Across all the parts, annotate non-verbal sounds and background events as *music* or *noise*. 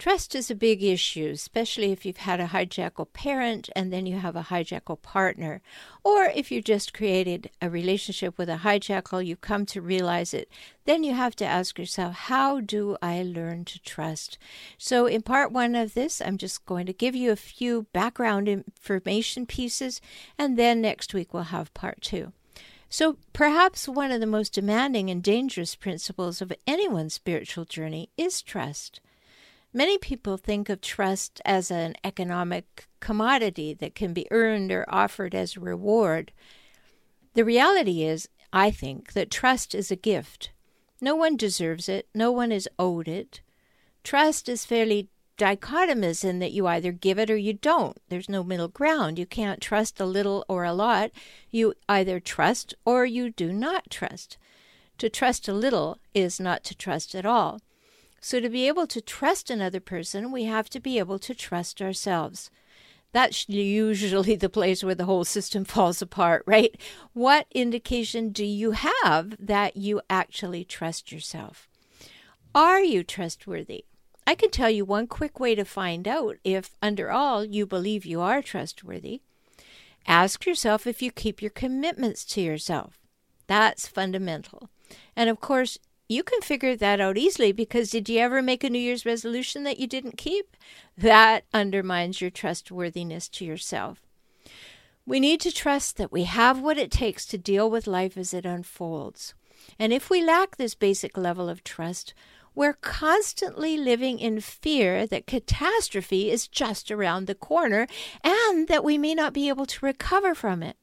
Trust is a big issue, especially if you've had a hijackal parent and then you have a hijackal partner. Or if you just created a relationship with a hijackal, you come to realize it. Then you have to ask yourself, how do I learn to trust? So, in part one of this, I'm just going to give you a few background information pieces, and then next week we'll have part two. So, perhaps one of the most demanding and dangerous principles of anyone's spiritual journey is trust. Many people think of trust as an economic commodity that can be earned or offered as a reward. The reality is, I think, that trust is a gift. No one deserves it, no one is owed it. Trust is fairly dichotomous in that you either give it or you don't. There's no middle ground. You can't trust a little or a lot. You either trust or you do not trust. To trust a little is not to trust at all. So, to be able to trust another person, we have to be able to trust ourselves. That's *laughs* usually the place where the whole system *laughs* falls apart, right? What indication do you have that you actually trust yourself? Are you trustworthy? I can tell you one quick way to find out if, under all, you believe you are trustworthy. Ask yourself if you keep your commitments to yourself. That's fundamental. And of course, you can figure that out easily because did you ever make a New Year's resolution that you didn't keep? That undermines your trustworthiness to yourself. We need to trust that we have what it takes to deal with life as it unfolds. And if we lack this basic level of trust, we're constantly living in fear that catastrophe is just around the corner and that we may not be able to recover from it.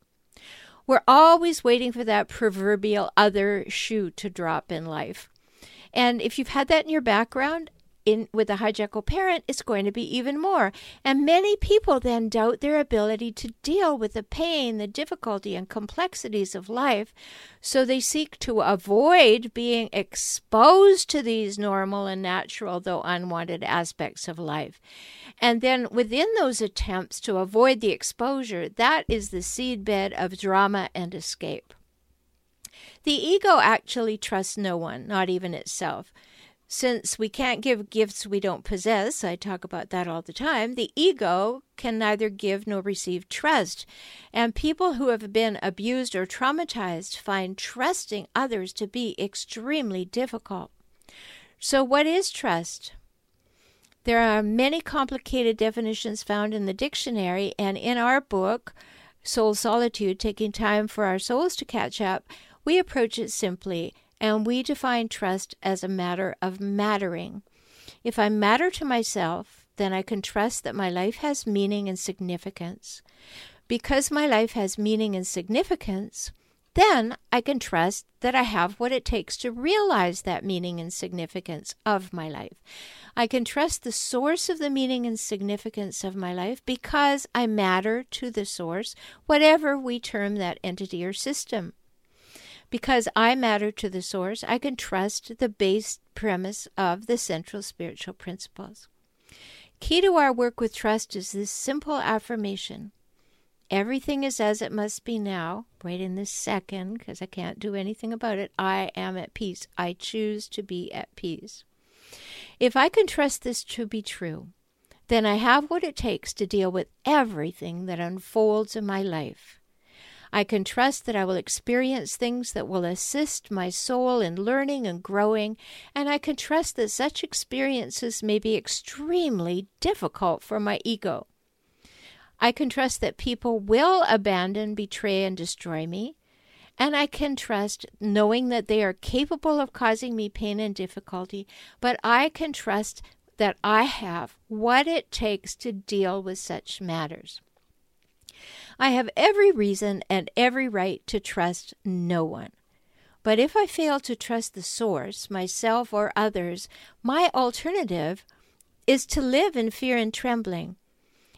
We're always waiting for that proverbial other shoe to drop in life. And if you've had that in your background, in with a hijackal parent, it's going to be even more. And many people then doubt their ability to deal with the pain, the difficulty, and complexities of life. So they seek to avoid being exposed to these normal and natural, though unwanted aspects of life. And then within those attempts to avoid the exposure, that is the seedbed of drama and escape. The ego actually trusts no one, not even itself. Since we can't give gifts we don't possess, I talk about that all the time, the ego can neither give nor receive trust. And people who have been abused or traumatized find trusting others to be extremely difficult. So, what is trust? There are many complicated definitions found in the dictionary, and in our book, Soul Solitude Taking Time for Our Souls to Catch Up, we approach it simply and we define trust as a matter of mattering. If I matter to myself, then I can trust that my life has meaning and significance. Because my life has meaning and significance, then I can trust that I have what it takes to realize that meaning and significance of my life. I can trust the source of the meaning and significance of my life because I matter to the source, whatever we term that entity or system. Because I matter to the source, I can trust the base premise of the central spiritual principles. Key to our work with trust is this simple affirmation Everything is as it must be now, right in this second, because I can't do anything about it. I am at peace. I choose to be at peace. If I can trust this to be true, then I have what it takes to deal with everything that unfolds in my life. I can trust that I will experience things that will assist my soul in learning and growing, and I can trust that such experiences may be extremely difficult for my ego. I can trust that people will abandon, betray, and destroy me. And I can trust knowing that they are capable of causing me pain and difficulty, but I can trust that I have what it takes to deal with such matters. I have every reason and every right to trust no one. But if I fail to trust the source, myself or others, my alternative is to live in fear and trembling.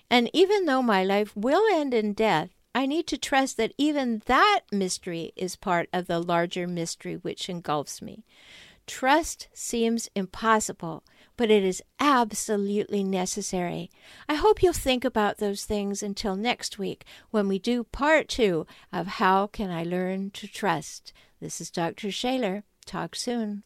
And even though my life will end in death, I need to trust that even that mystery is part of the larger mystery which engulfs me. Trust seems impossible, but it is absolutely necessary. I hope you'll think about those things until next week when we do part two of How Can I Learn to Trust? This is Dr. Shaler. Talk soon.